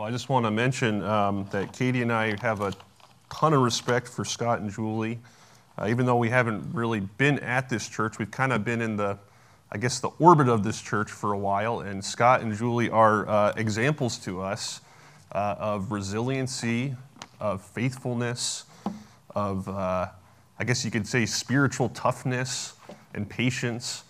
Well, I just want to mention um, that Katie and I have a ton of respect for Scott and Julie. Uh, even though we haven't really been at this church, we've kind of been in the, I guess, the orbit of this church for a while. And Scott and Julie are uh, examples to us uh, of resiliency, of faithfulness, of, uh, I guess you could say, spiritual toughness and patience.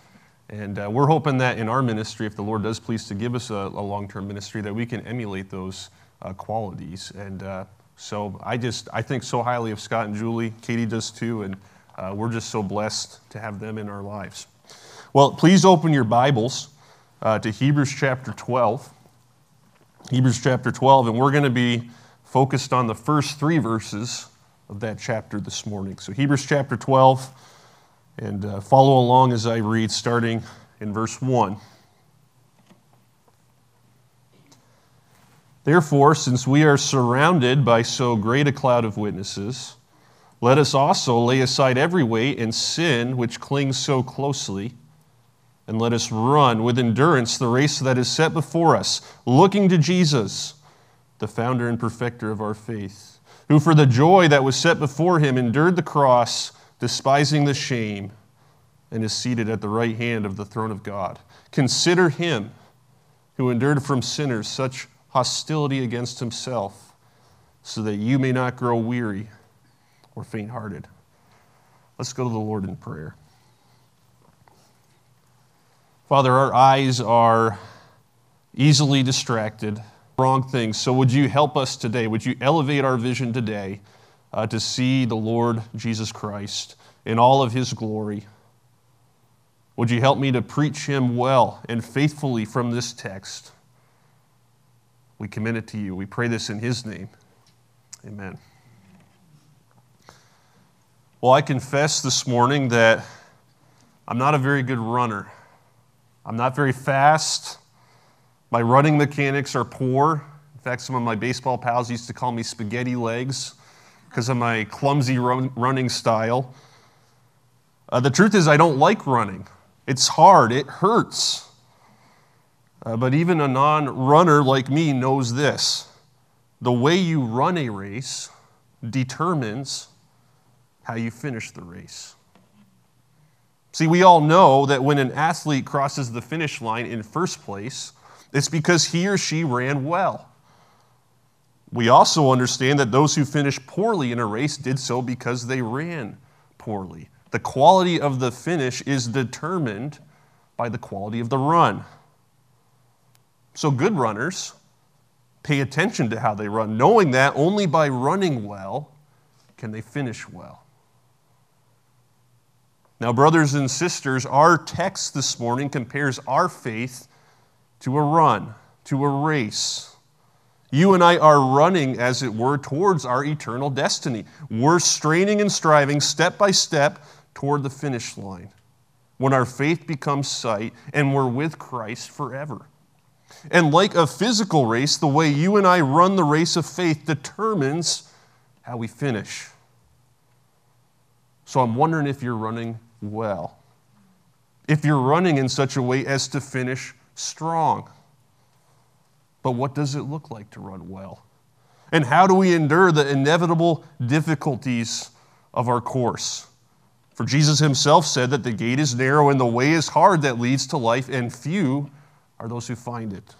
And uh, we're hoping that in our ministry, if the Lord does please to give us a, a long term ministry, that we can emulate those uh, qualities. And uh, so I just, I think so highly of Scott and Julie. Katie does too. And uh, we're just so blessed to have them in our lives. Well, please open your Bibles uh, to Hebrews chapter 12. Hebrews chapter 12. And we're going to be focused on the first three verses of that chapter this morning. So, Hebrews chapter 12. And uh, follow along as I read, starting in verse 1. Therefore, since we are surrounded by so great a cloud of witnesses, let us also lay aside every weight and sin which clings so closely, and let us run with endurance the race that is set before us, looking to Jesus, the founder and perfecter of our faith, who for the joy that was set before him endured the cross despising the shame, and is seated at the right hand of the throne of God. Consider him who endured from sinners such hostility against himself, so that you may not grow weary or faint hearted. Let's go to the Lord in prayer. Father, our eyes are easily distracted, wrong things. So would you help us today? Would you elevate our vision today? Uh, to see the Lord Jesus Christ in all of his glory. Would you help me to preach him well and faithfully from this text? We commit it to you. We pray this in his name. Amen. Well, I confess this morning that I'm not a very good runner. I'm not very fast. My running mechanics are poor. In fact, some of my baseball pals used to call me spaghetti legs because of my clumsy run, running style. Uh, the truth is, I don't like running. It's hard, it hurts. Uh, but even a non runner like me knows this the way you run a race determines how you finish the race. See, we all know that when an athlete crosses the finish line in first place, it's because he or she ran well. We also understand that those who finish poorly in a race did so because they ran poorly. The quality of the finish is determined by the quality of the run. So, good runners pay attention to how they run, knowing that only by running well can they finish well. Now, brothers and sisters, our text this morning compares our faith to a run, to a race. You and I are running, as it were, towards our eternal destiny. We're straining and striving step by step toward the finish line when our faith becomes sight and we're with Christ forever. And like a physical race, the way you and I run the race of faith determines how we finish. So I'm wondering if you're running well, if you're running in such a way as to finish strong. But what does it look like to run well? And how do we endure the inevitable difficulties of our course? For Jesus himself said that the gate is narrow and the way is hard that leads to life, and few are those who find it.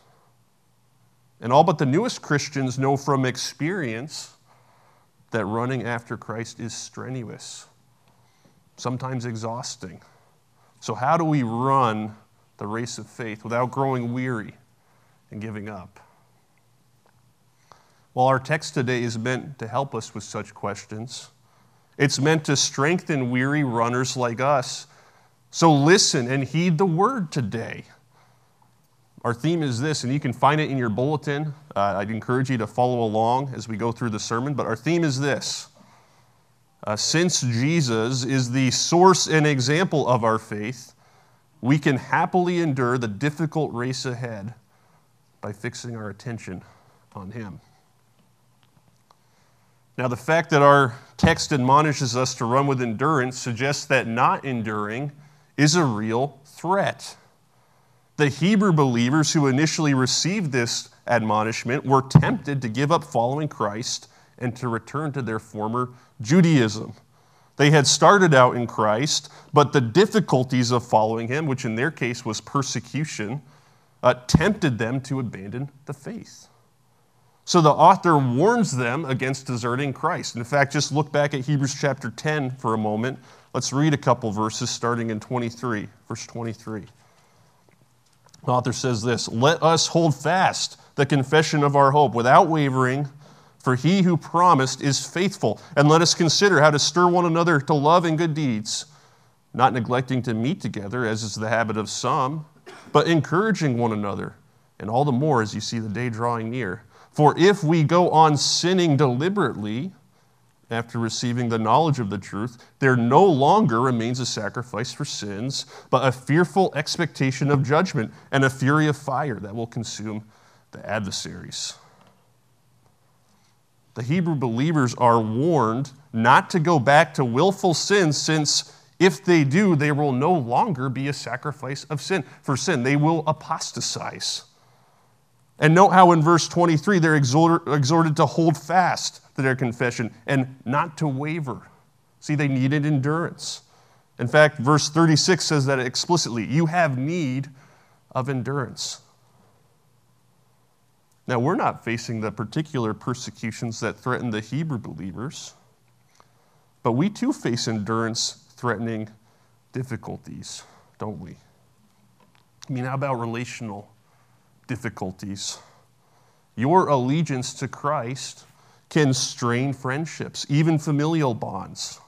And all but the newest Christians know from experience that running after Christ is strenuous, sometimes exhausting. So, how do we run the race of faith without growing weary? And giving up? Well, our text today is meant to help us with such questions. It's meant to strengthen weary runners like us. So listen and heed the word today. Our theme is this, and you can find it in your bulletin. Uh, I'd encourage you to follow along as we go through the sermon, but our theme is this. Uh, since Jesus is the source and example of our faith, we can happily endure the difficult race ahead by fixing our attention on Him. Now, the fact that our text admonishes us to run with endurance suggests that not enduring is a real threat. The Hebrew believers who initially received this admonishment, were tempted to give up following Christ and to return to their former Judaism. They had started out in Christ, but the difficulties of following him, which in their case was persecution, uh, tempted them to abandon the faith. So the author warns them against deserting Christ. In fact, just look back at Hebrews chapter 10 for a moment. Let's read a couple verses starting in 23, verse 23. The author says this Let us hold fast the confession of our hope without wavering, for he who promised is faithful. And let us consider how to stir one another to love and good deeds, not neglecting to meet together, as is the habit of some, but encouraging one another, and all the more as you see the day drawing near. For if we go on sinning deliberately, after receiving the knowledge of the truth, there no longer remains a sacrifice for sins, but a fearful expectation of judgment and a fury of fire that will consume the adversaries. The Hebrew believers are warned not to go back to willful sin, since if they do, they will no longer be a sacrifice of sin for sin. They will apostatize. And note how in verse 23 they're exhorted to hold fast to their confession and not to waver. See, they needed endurance. In fact, verse 36 says that explicitly you have need of endurance. Now, we're not facing the particular persecutions that threaten the Hebrew believers, but we too face endurance threatening difficulties, don't we? I mean, how about relational difficulties? Your allegiance to Christ can strain friendships, even familial bonds.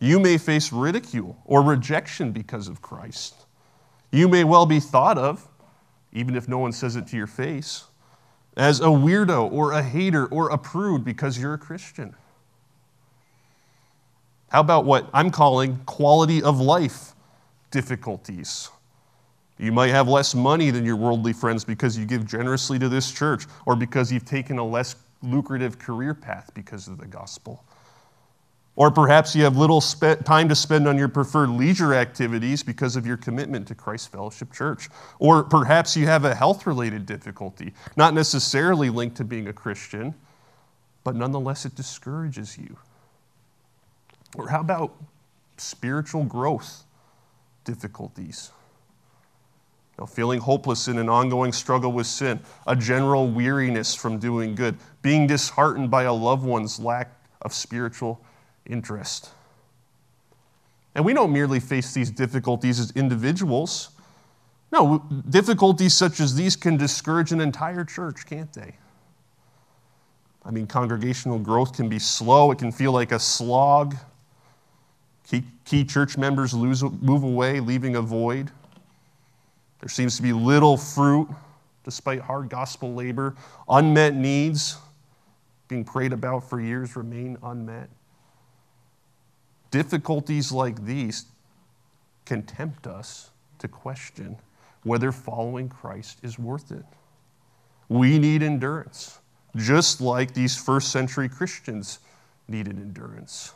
You may face ridicule or rejection because of Christ. You may well be thought of, even if no one says it to your face, as a weirdo or a hater or a prude because you're a Christian. How about what I'm calling quality of life difficulties? You might have less money than your worldly friends because you give generously to this church or because you've taken a less lucrative career path because of the gospel. Or perhaps you have little spe- time to spend on your preferred leisure activities because of your commitment to Christ Fellowship Church. Or perhaps you have a health related difficulty, not necessarily linked to being a Christian, but nonetheless it discourages you. Or how about spiritual growth difficulties? know, feeling hopeless in an ongoing struggle with sin, a general weariness from doing good, being disheartened by a loved one's lack of spiritual interest. And we don't merely face these difficulties as individuals. No, difficulties such as these can discourage an entire church, can't they? I mean, congregational growth can be slow, it can feel like a slog. Key, key church members lose, move away, leaving a void. There seems to be little fruit despite hard gospel labor. Unmet needs being prayed about for years remain unmet. Difficulties like these can tempt us to question whether following Christ is worth it. We need endurance, just like these first century Christians needed endurance.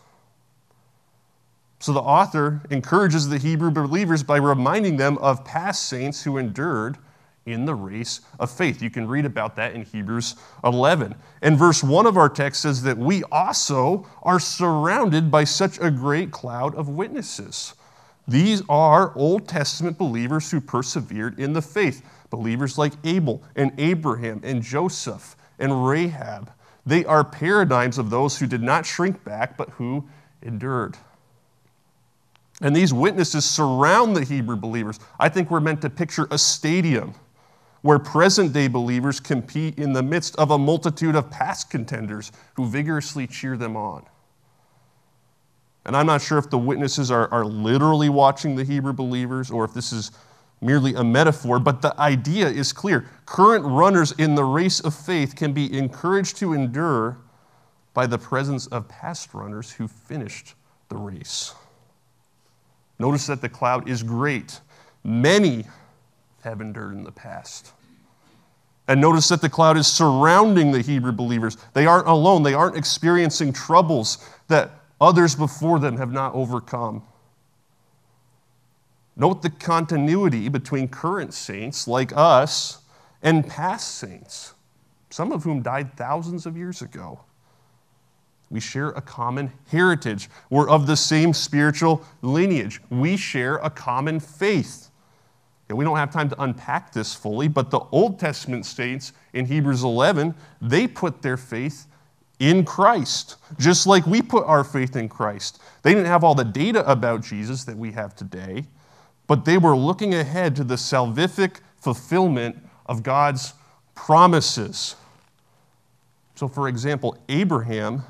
So the author encourages the Hebrew believers by reminding them of past saints who endured in the race of faith. You can read about that in Hebrews 11. And verse 1 of our text says that we also are surrounded by such a great cloud of witnesses. These are Old Testament believers who persevered in the faith, believers like Abel and Abraham and Joseph and Rahab. They are paradigms of those who did not shrink back, but who endured. And these witnesses surround the Hebrew believers. I think we're meant to picture a stadium where present day believers compete in the midst of a multitude of past contenders who vigorously cheer them on. And I'm not sure if the witnesses are, are literally watching the Hebrew believers or if this is merely a metaphor, but the idea is clear. Current runners in the race of faith can be encouraged to endure by the presence of past runners who finished the race. Notice that the cloud is great. Many have endured in the past. And notice that the cloud is surrounding the Hebrew believers. They aren't alone, they aren't experiencing troubles that others before them have not overcome. Note the continuity between current saints like us and past saints, some of whom died thousands of years ago. We share a common heritage. We're of the same spiritual lineage. We share a common faith. And we don't have time to unpack this fully, but the Old Testament saints in Hebrews 11, they put their faith in Christ, just like we put our faith in Christ. They didn't have all the data about Jesus that we have today, but they were looking ahead to the salvific fulfillment of God's promises. So, for example, Abraham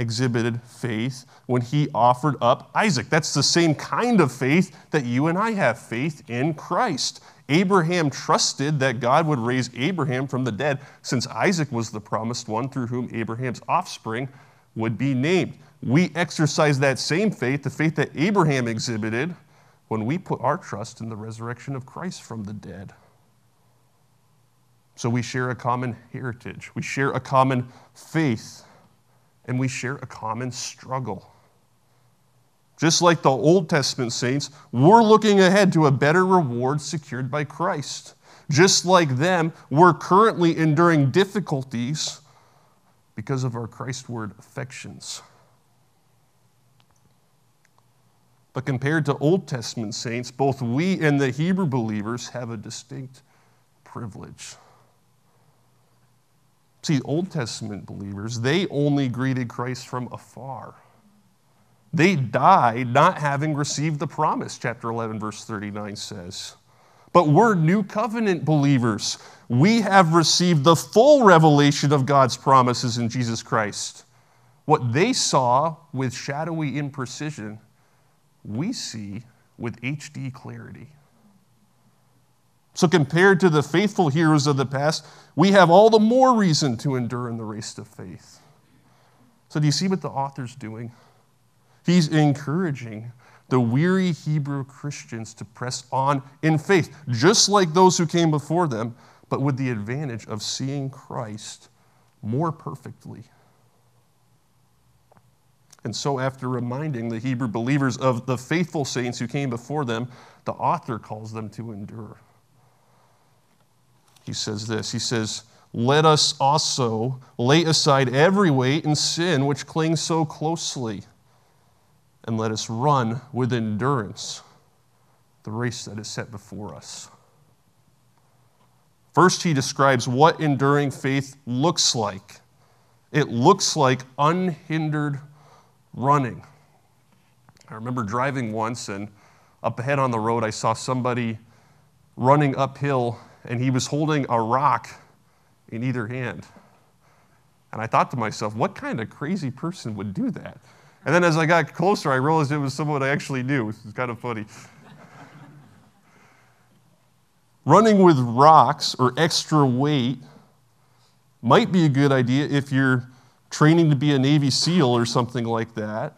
exhibited faith when he offered up Isaac. That's the same kind of faith that you and I have faith in Christ. Abraham trusted that God would raise Abraham from the dead, since Isaac was the promised one through whom Abraham's offspring would be named. We exercise that same faith, the faith that Abraham exhibited, when we put our trust in the resurrection of Christ from the dead. So we share a common heritage, we share a common faith, and we share a common struggle. Just like the Old Testament saints, we're looking ahead to a better reward secured by Christ. Just like them, we're currently enduring difficulties because of our Christward affections. But compared to Old Testament saints, both we and the Hebrew believers have a distinct privilege. See, Old Testament believers, they only greeted Christ from afar. They died not having received the promise, chapter 11, verse 39 says. But we're new covenant believers. We have received the full revelation of God's promises in Jesus Christ. What they saw with shadowy imprecision, we see with HD clarity. So, compared to the faithful heroes of the past, we have all the more reason to endure in the race of faith. So, do you see what the author's doing? He's encouraging the weary Hebrew Christians to press on in faith, just like those who came before them, but with the advantage of seeing Christ more perfectly. And so, after reminding the Hebrew believers of the faithful saints who came before them, the author calls them to endure. He says this He says, Let us also lay aside every weight and sin which clings so closely, and let us run with endurance the race that is set before us. First, he describes what enduring faith looks like. It looks like unhindered running. I remember driving once, and up ahead on the road, I saw somebody running uphill, and he was holding a rock in either hand. And I thought to myself, what kind of crazy person would do that? And then as I got closer, I realized it was someone I actually knew. It was kind of funny. Running with rocks or extra weight might be a good idea if you're training to be a Navy SEAL or something like that.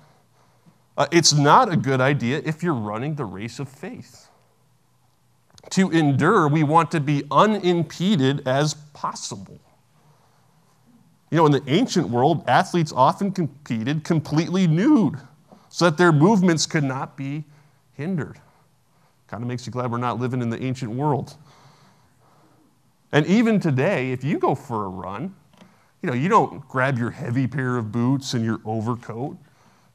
Uh, it's not a good idea if you're running the race of faith. To endure, we want to be unimpeded as possible. You know, in the ancient world, athletes often competed completely nude so that their movements could not be hindered. Kind of makes you glad we're not living in the ancient world. And even today, if you go for a run, you know, you don't grab your heavy pair of boots and your overcoat.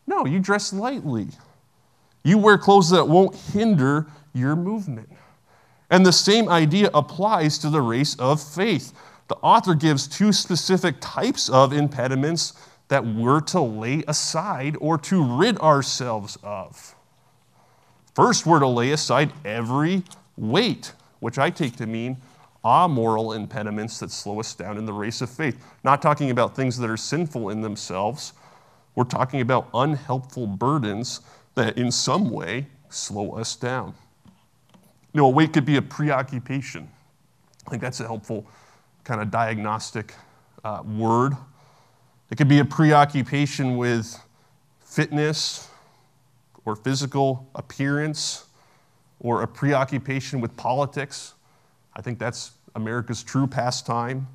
No, you dress lightly. You wear clothes that won't hinder your movement. And the same idea applies to the race of faith. The author gives two specific types of impediments that we're to lay aside or to rid ourselves of. First, we're to lay aside every weight, which I take to mean amoral impediments that slow us down in the race of faith. Not talking about things that are sinful in themselves, we're talking about unhelpful burdens that in some way slow us down. You know, a weight could be a preoccupation. I think that's a helpful kind of diagnostic uh, word. It could be a preoccupation with fitness or physical appearance or a preoccupation with politics. I think that's America's true pastime.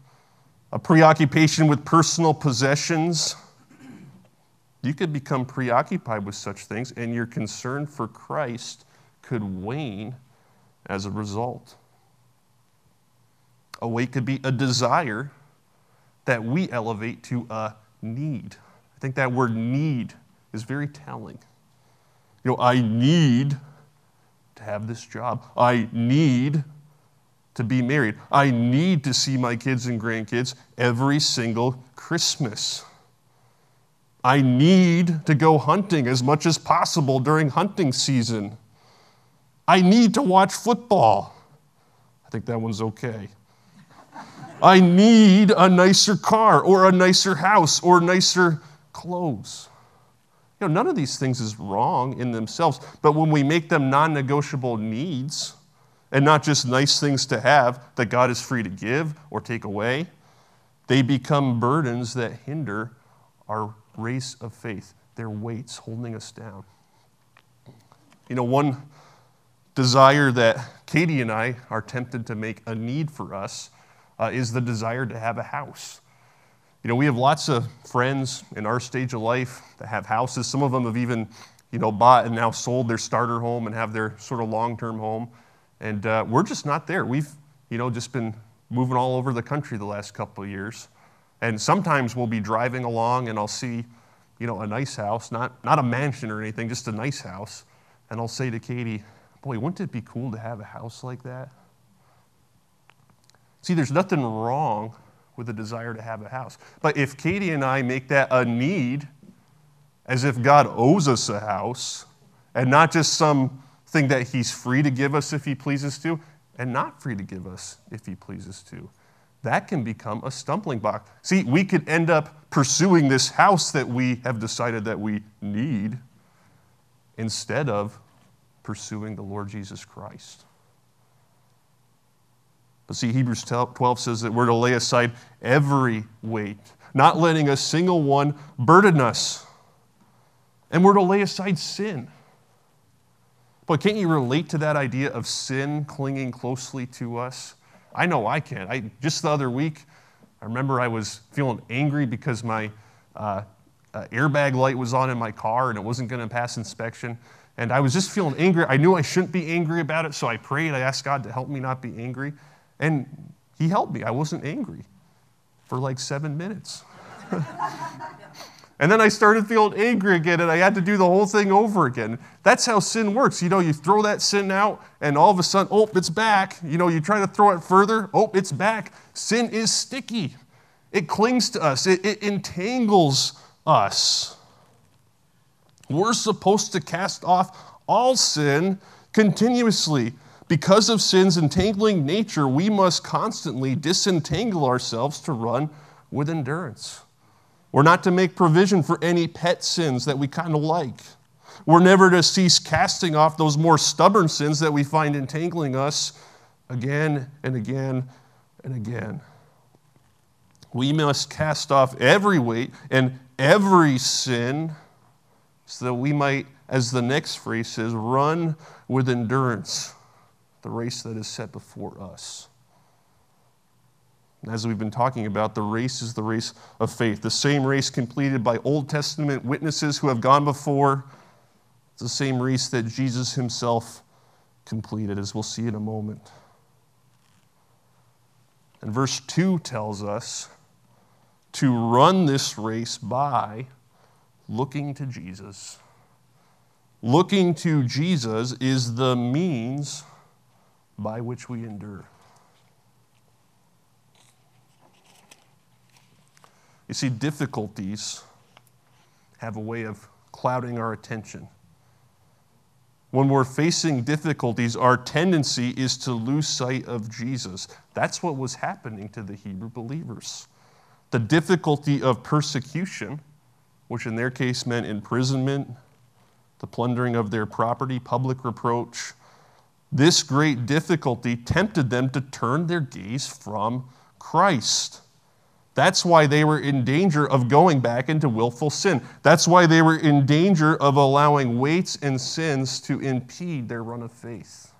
A preoccupation with personal possessions. You could become preoccupied with such things, and your concern for Christ could wane as a result. a weight could be a desire that we elevate to a need. I think that word need is very telling. You know, I need to have this job. I need to be married. I need to see my kids and grandkids every single Christmas. I need to go hunting as much as possible during hunting season. I need to watch football. I think that one's okay. I need a nicer car or a nicer house or nicer clothes. You know, none of these things is wrong in themselves, but when we make them non negotiable needs and not just nice things to have that God is free to give or take away, they become burdens that hinder our race of faith. They're weights holding us down. You know, one desire that Katie and I are tempted to make a need for us uh, is the desire to have a house. You know, we have lots of friends in our stage of life that have houses. Some of them have even, you know, bought and now sold their starter home and have their sort of long-term home. And uh, we're just not there. We've, you know, just been moving all over the country the last couple of years. And sometimes we'll be driving along and I'll see, you know, a nice house, not, not a mansion or anything, just a nice house. And I'll say to Katie, boy, wouldn't it be cool to have a house like that? See, there's nothing wrong with a desire to have a house. But if Katie and I make that a need, as if God owes us a house, and not just something that He's free to give us if He pleases to, and not free to give us if He pleases to, that can become a stumbling block. See, we could end up pursuing this house that we have decided that we need instead of pursuing the Lord Jesus Christ. But see, Hebrews 12 says that we're to lay aside every weight, not letting a single one burden us. And we're to lay aside sin. But can't you relate to that idea of sin clinging closely to us? I know I can. I, just the other week, I remember I was feeling angry because my uh, uh, airbag light was on in my car and it wasn't going to pass inspection. And I was just feeling angry. I knew I shouldn't be angry about it, so I prayed. I asked God to help me not be angry. And he helped me. I wasn't angry for like seven minutes. and then I started feeling angry again, and I had to do the whole thing over again. That's how sin works. You know, you throw that sin out, and all of a sudden, oh, it's back. You know, you try to throw it further, oh, it's back. Sin is sticky, it clings to us, it, it entangles us. We're supposed to cast off all sin continuously. Because of sin's entangling nature, we must constantly disentangle ourselves to run with endurance. We're not to make provision for any pet sins that we kind of like. We're never to cease casting off those more stubborn sins that we find entangling us again and again and again. We must cast off every weight and every sin so that we might, as the next phrase says, run with endurance the race that is set before us. As we've been talking about, the race is the race of faith, the same race completed by Old Testament witnesses who have gone before. It's the same race that Jesus himself completed, as we'll see in a moment. And verse 2 tells us to run this race by looking to Jesus. Looking to Jesus is the means by which we endure. You see, difficulties have a way of clouding our attention. When we're facing difficulties, our tendency is to lose sight of Jesus. That's what was happening to the Hebrew believers. The difficulty of persecution, which in their case meant imprisonment, the plundering of their property, public reproach, this great difficulty tempted them to turn their gaze from Christ. That's why they were in danger of going back into willful sin. That's why they were in danger of allowing weights and sins to impede their run of faith.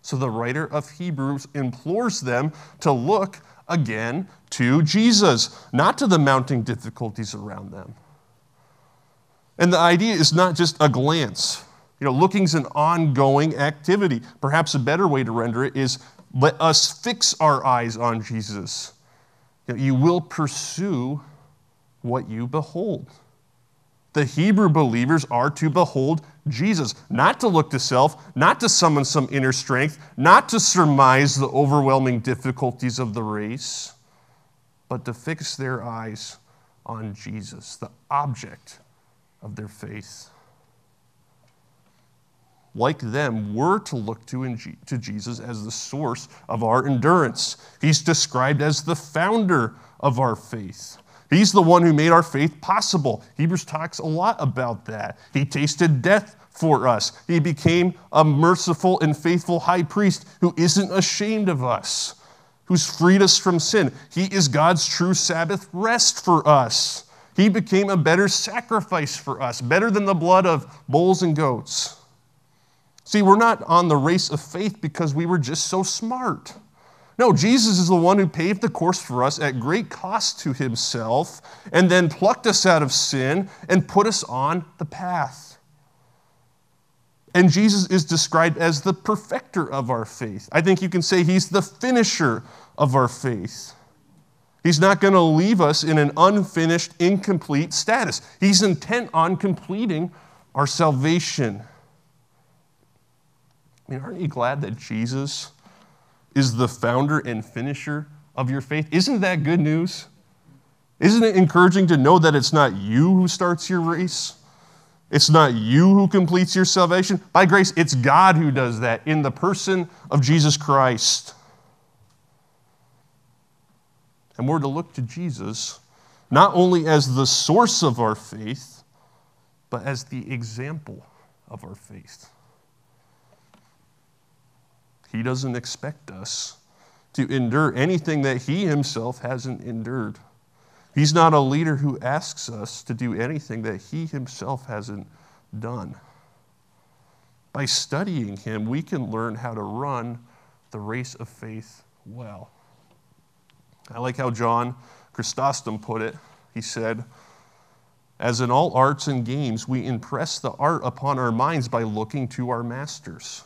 So the writer of Hebrews implores them to look again to Jesus, not to the mounting difficulties around them. And the idea is not just a glance You know, looking's an ongoing activity. Perhaps a better way to render it is let us fix our eyes on Jesus. You, know, you will pursue what you behold. The Hebrew believers are to behold Jesus, not to look to self, not to summon some inner strength, not to surmise the overwhelming difficulties of the race, but to fix their eyes on Jesus, the object of their faith. Like them, we're to look to, to Jesus as the source of our endurance. He's described as the founder of our faith. He's the one who made our faith possible. Hebrews talks a lot about that. He tasted death for us. He became a merciful and faithful high priest who isn't ashamed of us, who's freed us from sin. He is God's true Sabbath rest for us. He became a better sacrifice for us, better than the blood of bulls and goats. See, we're not on the race of faith because we were just so smart. No, Jesus is the one who paved the course for us at great cost to himself and then plucked us out of sin and put us on the path. And Jesus is described as the perfecter of our faith. I think you can say he's the finisher of our faith. He's not going to leave us in an unfinished, incomplete status. He's intent on completing our salvation. I mean, aren't you glad that Jesus is the founder and finisher of your faith. Isn't that good news? Isn't it encouraging to know that it's not you who starts your race? It's not you who completes your salvation. By grace, it's God who does that in the person of Jesus Christ. And we're to look to Jesus not only as the source of our faith, but as the example of our faith. He doesn't expect us to endure anything that He Himself hasn't endured. He's not a leader who asks us to do anything that He Himself hasn't done. By studying Him, we can learn how to run the race of faith well. I like how John Chrysostom put it. He said, As in all arts and games, we impress the art upon our minds by looking to our masters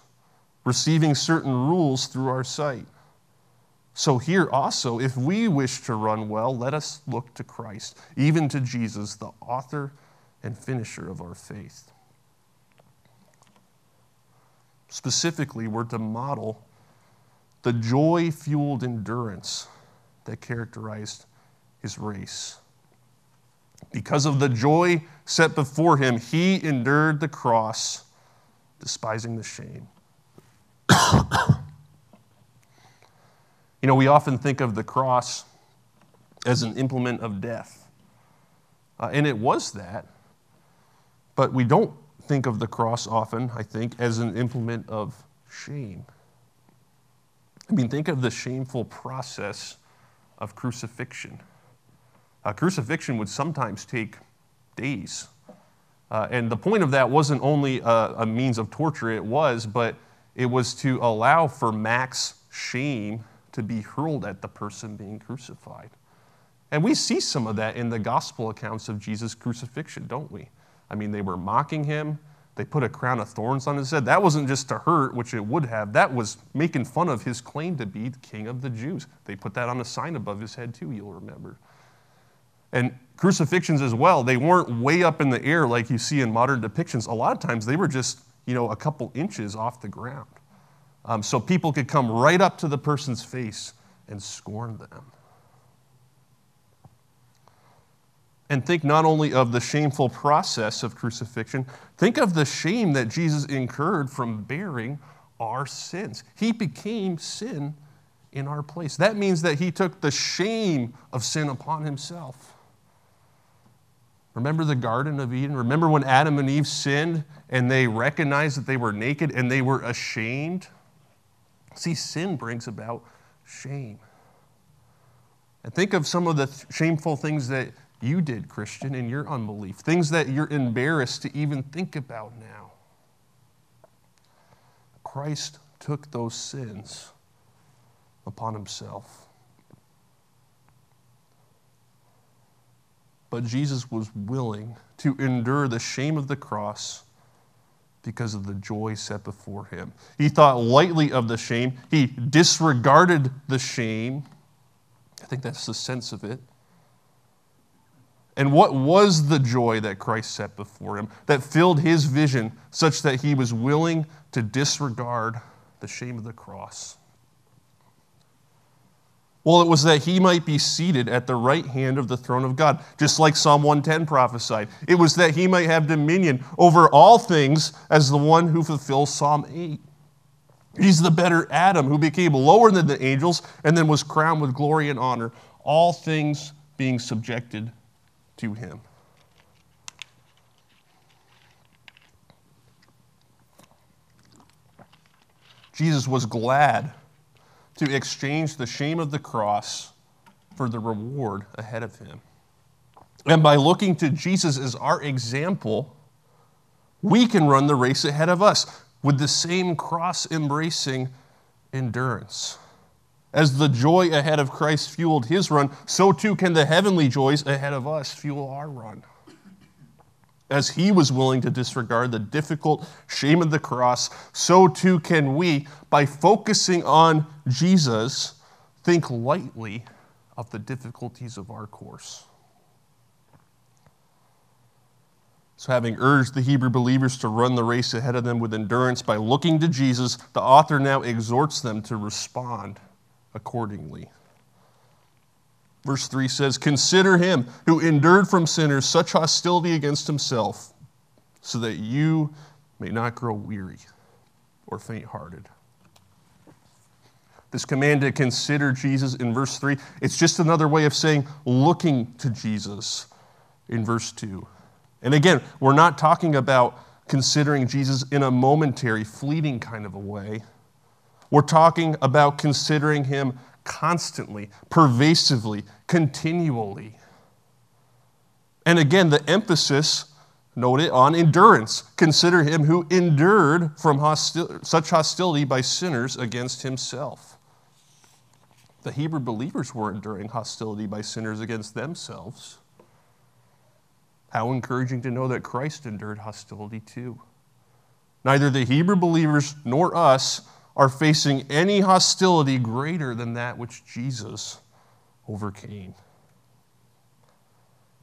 receiving certain rules through our sight. So, here also, if we wish to run well, let us look to Christ, even to Jesus, the author and finisher of our faith. Specifically, we're to model the joy fueled endurance that characterized his race. Because of the joy set before him, he endured the cross, despising the shame you know, we often think of the cross as an implement of death. Uh, and it was that. But we don't think of the cross often, I think, as an implement of shame. I mean, think of the shameful process of crucifixion. Uh, crucifixion would sometimes take days. Uh, and the point of that wasn't only a, a means of torture, it was, but it was to allow for max shame to be hurled at the person being crucified. And we see some of that in the gospel accounts of Jesus' crucifixion, don't we? I mean, they were mocking him. They put a crown of thorns on his head. That wasn't just to hurt, which it would have. That was making fun of his claim to be the king of the Jews. They put that on a sign above his head, too, you'll remember. And crucifixions as well, they weren't way up in the air like you see in modern depictions. A lot of times they were just you know, a couple inches off the ground. Um, so people could come right up to the person's face and scorn them. And think not only of the shameful process of crucifixion, think of the shame that Jesus incurred from bearing our sins. He became sin in our place. That means that he took the shame of sin upon himself. Remember the Garden of Eden? Remember when Adam and Eve sinned and they recognized that they were naked and they were ashamed? See, sin brings about shame. And think of some of the th- shameful things that you did, Christian, in your unbelief, things that you're embarrassed to even think about now. Christ took those sins upon himself. But Jesus was willing to endure the shame of the cross because of the joy set before him. He thought lightly of the shame, he disregarded the shame. I think that's the sense of it. And what was the joy that Christ set before him that filled his vision such that he was willing to disregard the shame of the cross? Well, it was that he might be seated at the right hand of the throne of God, just like Psalm 110 prophesied. It was that he might have dominion over all things as the one who fulfills Psalm 8. He's the better Adam who became lower than the angels and then was crowned with glory and honor, all things being subjected to him. Jesus was glad to exchange the shame of the cross for the reward ahead of him. And by looking to Jesus as our example, we can run the race ahead of us with the same cross embracing endurance. As the joy ahead of Christ fueled his run, so too can the heavenly joys ahead of us fuel our run as he was willing to disregard the difficult shame of the cross, so too can we, by focusing on Jesus, think lightly of the difficulties of our course. So, having urged the Hebrew believers to run the race ahead of them with endurance by looking to Jesus, the author now exhorts them to respond accordingly. Verse 3 says, Consider him who endured from sinners such hostility against himself, so that you may not grow weary or faint hearted. This command to consider Jesus in verse 3, it's just another way of saying looking to Jesus in verse 2. And again, we're not talking about considering Jesus in a momentary, fleeting kind of a way. We're talking about considering him constantly, pervasively, continually. And again, the emphasis, note it, on endurance. Consider him who endured from hostil- such hostility by sinners against himself. The Hebrew believers were enduring hostility by sinners against themselves. How encouraging to know that Christ endured hostility too. Neither the Hebrew believers nor us are facing any hostility greater than that which Jesus overcame.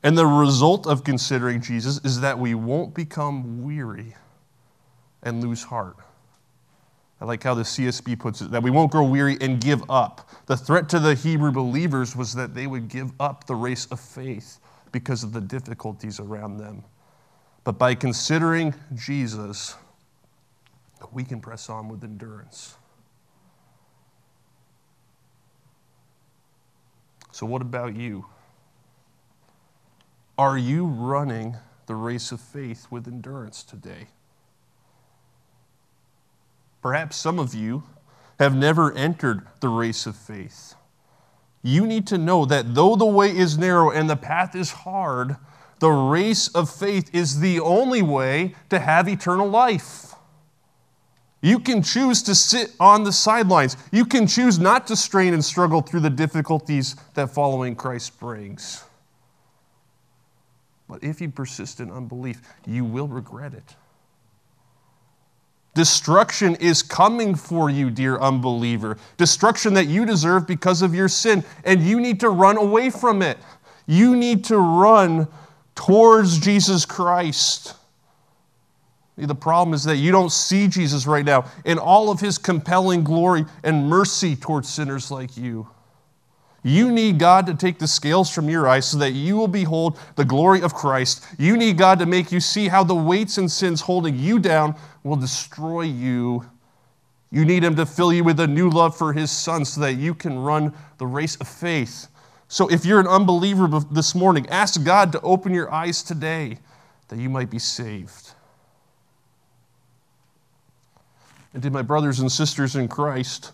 And the result of considering Jesus is that we won't become weary and lose heart. I like how the CSB puts it that we won't grow weary and give up. The threat to the Hebrew believers was that they would give up the race of faith because of the difficulties around them. But by considering Jesus, we can press on with endurance. So, what about you? Are you running the race of faith with endurance today? Perhaps some of you have never entered the race of faith. You need to know that though the way is narrow and the path is hard, the race of faith is the only way to have eternal life. You can choose to sit on the sidelines. You can choose not to strain and struggle through the difficulties that following Christ brings. But if you persist in unbelief, you will regret it. Destruction is coming for you, dear unbeliever. Destruction that you deserve because of your sin, and you need to run away from it. You need to run towards Jesus Christ. The problem is that you don't see Jesus right now in all of his compelling glory and mercy towards sinners like you. You need God to take the scales from your eyes so that you will behold the glory of Christ. You need God to make you see how the weights and sins holding you down will destroy you. You need Him to fill you with a new love for His Son so that you can run the race of faith. So if you're an unbeliever this morning, ask God to open your eyes today that you might be saved. And to my brothers and sisters in Christ,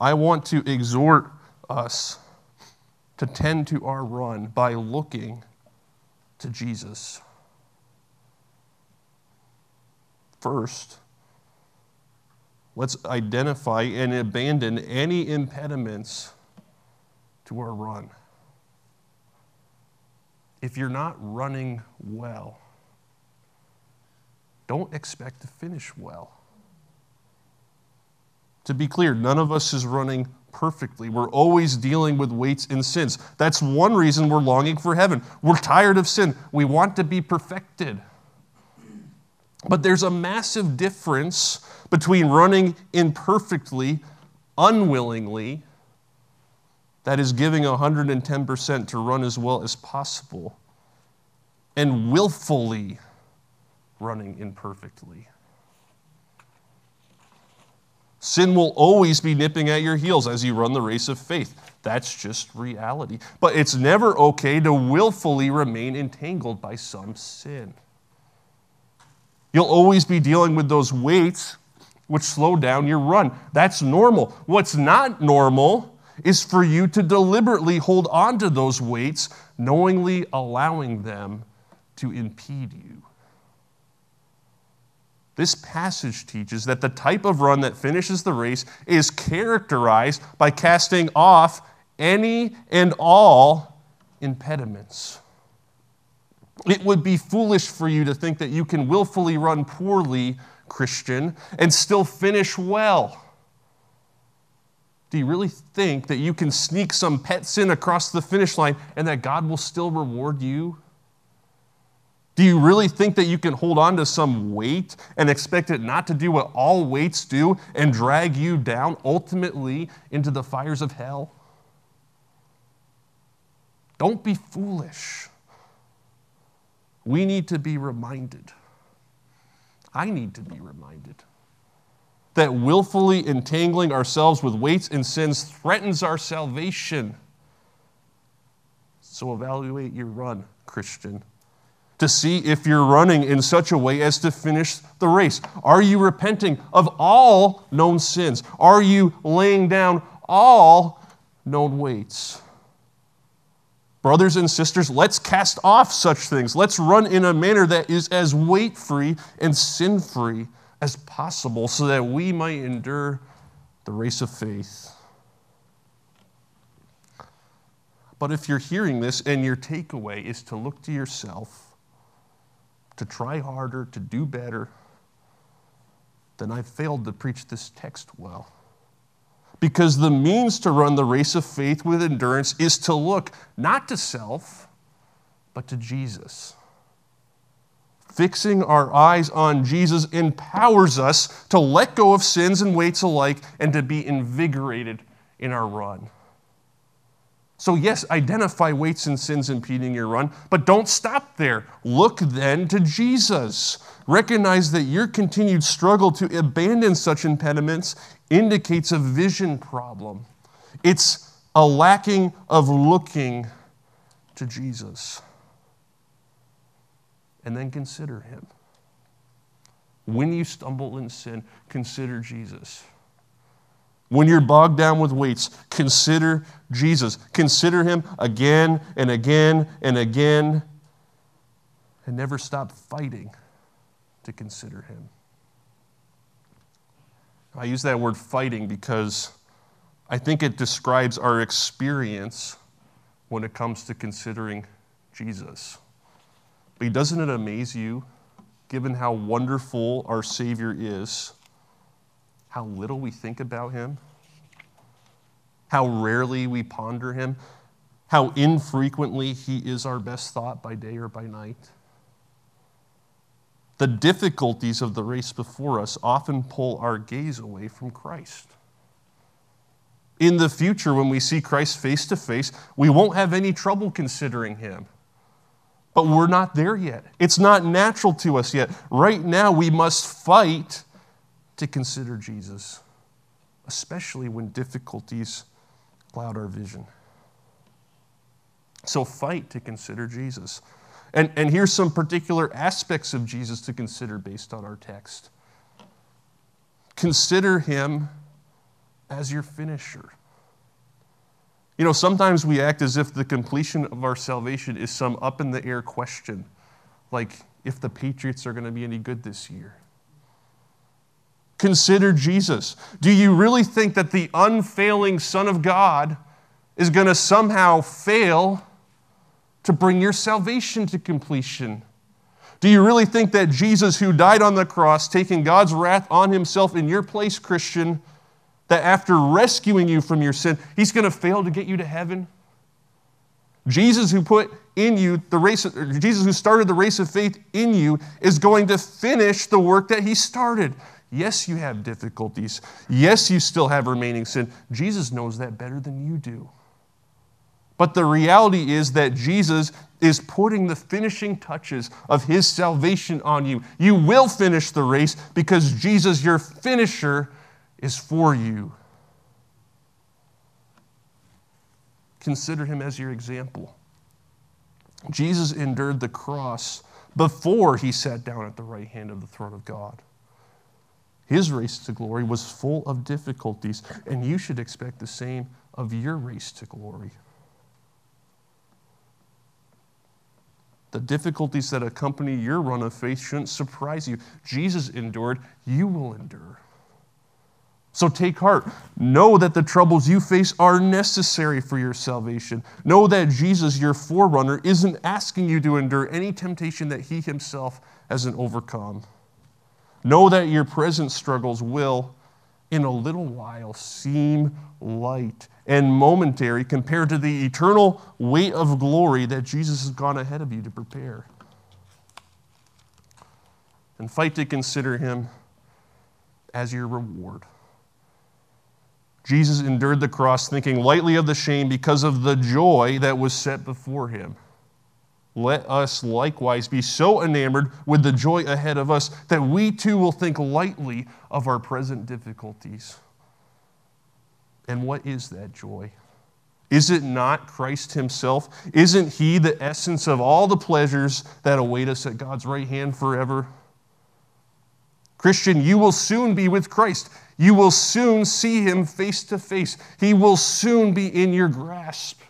I want to exhort us to tend to our run by looking to Jesus. First, let's identify and abandon any impediments to our run. If you're not running well, don't expect to finish well. To be clear, none of us is running perfectly. We're always dealing with weights and sins. That's one reason we're longing for heaven. We're tired of sin. We want to be perfected. But there's a massive difference between running imperfectly, unwillingly, that is giving 110% to run as well as possible, and willfully running imperfectly. Sin will always be nipping at your heels as you run the race of faith. That's just reality. But it's never okay to willfully remain entangled by some sin. You'll always be dealing with those weights which slow down your run. That's normal. What's not normal is for you to deliberately hold on to those weights, knowingly allowing them to impede you. This passage teaches that the type of run that finishes the race is characterized by casting off any and all impediments. It would be foolish for you to think that you can willfully run poorly, Christian, and still finish well. Do you really think that you can sneak some pet sin across the finish line and that God will still reward you? Do you really think that you can hold on to some weight and expect it not to do what all weights do and drag you down ultimately into the fires of hell? Don't be foolish. We need to be reminded. I need to be reminded that willfully entangling ourselves with weights and sins threatens our salvation. So evaluate your run, Christian to see if you're running in such a way as to finish the race. Are you repenting of all known sins? Are you laying down all known weights? Brothers and sisters, let's cast off such things. Let's run in a manner that is as weight free and sin free as possible so that we might endure the race of faith. But if you're hearing this and your takeaway is to look to yourself, to try harder, to do better, then I've failed to preach this text well. Because the means to run the race of faith with endurance is to look not to self, but to Jesus. Fixing our eyes on Jesus empowers us to let go of sins and weights alike and to be invigorated in our run. So, yes, identify weights and sins impeding your run, but don't stop there. Look then to Jesus. Recognize that your continued struggle to abandon such impediments indicates a vision problem. It's a lacking of looking to Jesus. And then consider him. When you stumble in sin, consider Jesus. When you're bogged down with weights, consider Jesus. Consider him again and again and again, and never stop fighting to consider him. I use that word fighting because I think it describes our experience when it comes to considering Jesus. But doesn't it amaze you, given how wonderful our Savior is? How little we think about him, how rarely we ponder him, how infrequently he is our best thought by day or by night. The difficulties of the race before us often pull our gaze away from Christ. In the future, when we see Christ face to face, we won't have any trouble considering him. But we're not there yet. It's not natural to us yet. Right now, we must fight to consider Jesus, especially when difficulties cloud our vision. So fight to consider Jesus. And, and here's some particular aspects of Jesus to consider based on our text. Consider him as your finisher. You know, sometimes we act as if the completion of our salvation is some up in the air question, like if the Patriots are going to be any good this year consider Jesus? Do you really think that the unfailing Son of God is going to somehow fail to bring your salvation to completion? Do you really think that Jesus, who died on the cross, taking God's wrath on himself in your place, Christian, that after rescuing you from your sin, he's going to fail to get you to heaven? Jesus, who put in you the race, Jesus, who started the race of faith in you, is going to finish the work that he started. Yes, you have difficulties. Yes, you still have remaining sin. Jesus knows that better than you do. But the reality is that Jesus is putting the finishing touches of his salvation on you. You will finish the race because Jesus, your finisher, is for you. Consider him as your example. Jesus endured the cross before he sat down at the right hand of the throne of God. His race to glory was full of difficulties, and you should expect the same of your race to glory. The difficulties that accompany your run of faith shouldn't surprise you. Jesus endured, you will endure. So take heart. Know that the troubles you face are necessary for your salvation. Know that Jesus, your forerunner, isn't asking you to endure any temptation that he himself hasn't overcome. Know that your present struggles will, in a little while, seem light and momentary compared to the eternal weight of glory that Jesus has gone ahead of you to prepare. And fight to consider him as your reward. Jesus endured the cross, thinking lightly of the shame because of the joy that was set before him. Let us likewise be so enamored with the joy ahead of us that we too will think lightly of our present difficulties. And what is that joy? Is it not Christ Himself? Isn't He the essence of all the pleasures that await us at God's right hand forever? Christian, you will soon be with Christ. You will soon see him face to face. He will soon be in your grasp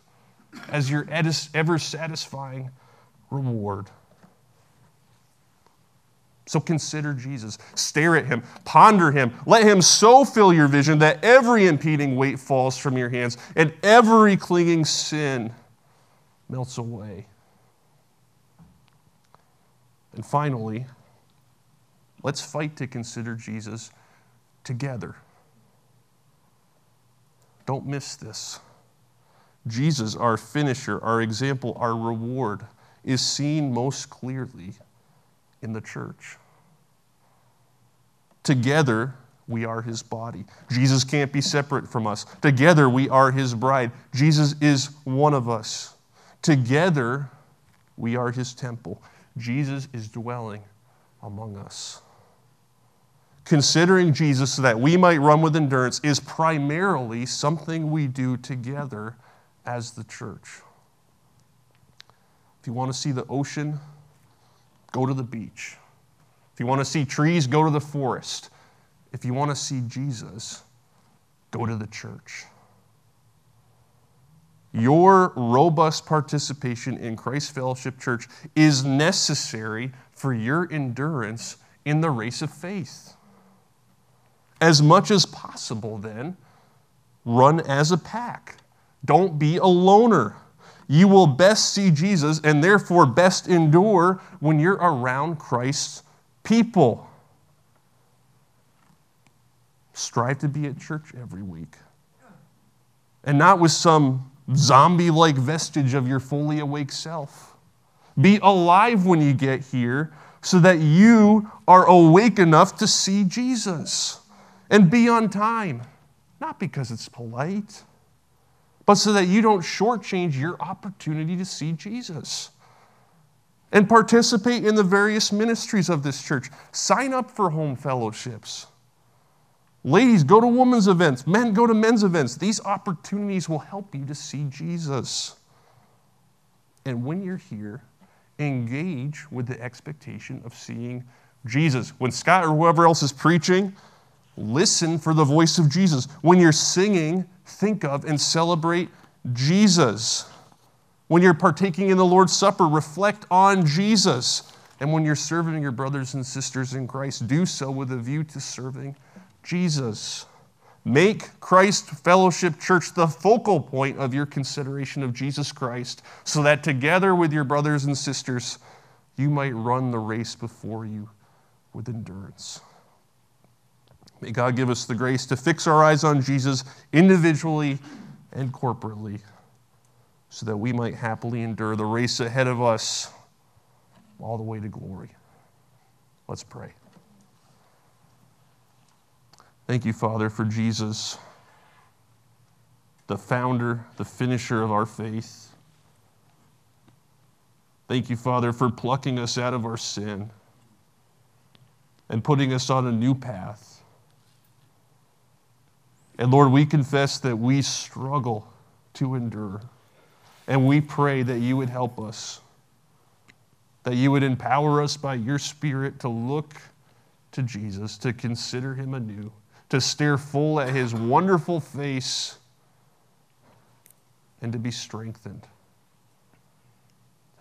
as your ever satisfying reward. So consider Jesus. Stare at him. Ponder him. Let him so fill your vision that every impeding weight falls from your hands and every clinging sin melts away. And finally, Let's fight to consider Jesus together. Don't miss this. Jesus, our finisher, our example, our reward, is seen most clearly in the church. Together, we are his body. Jesus can't be separate from us. Together, we are his bride. Jesus is one of us. Together, we are his temple. Jesus is dwelling among us considering Jesus so that we might run with endurance is primarily something we do together as the church. If you want to see the ocean, go to the beach. If you want to see trees, go to the forest. If you want to see Jesus, go to the church. Your robust participation in Christ Fellowship Church is necessary for your endurance in the race of faith. As much as possible, then, run as a pack. Don't be a loner. You will best see Jesus and therefore best endure when you're around Christ's people. Strive to be at church every week. And not with some zombie like vestige of your fully awake self. Be alive when you get here so that you are awake enough to see Jesus and be on time. Not because it's polite, but so that you don't shortchange your opportunity to see Jesus. And participate in the various ministries of this church. Sign up for home fellowships. Ladies, go to women's events. Men, go to men's events. These opportunities will help you to see Jesus. And when you're here, engage with the expectation of seeing Jesus. When Scott or whoever else is preaching, Listen for the voice of Jesus. When you're singing, think of and celebrate Jesus. When you're partaking in the Lord's Supper, reflect on Jesus. And when you're serving your brothers and sisters in Christ, do so with a view to serving Jesus. Make Christ Fellowship Church the focal point of your consideration of Jesus Christ so that together with your brothers and sisters, you might run the race before you with endurance. May God give us the grace to fix our eyes on Jesus individually and corporately so that we might happily endure the race ahead of us all the way to glory. Let's pray. Thank you, Father, for Jesus, the founder, the finisher of our faith. Thank you, Father, for plucking us out of our sin and putting us on a new path. And Lord, we confess that we struggle to endure. And we pray that you would help us, that you would empower us by your Spirit to look to Jesus, to consider him anew, to stare full at his wonderful face, and to be strengthened.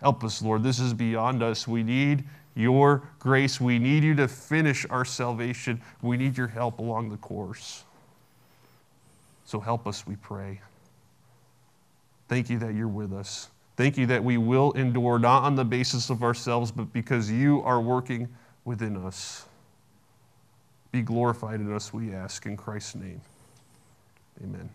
Help us, Lord. This is beyond us. We need your grace. We need you to finish our salvation. We need your help along the course. So help us, we pray. Thank you that you're with us. Thank you that we will endure not on the basis of ourselves, but because you are working within us. Be glorified in us, we ask, in Christ's name. Amen.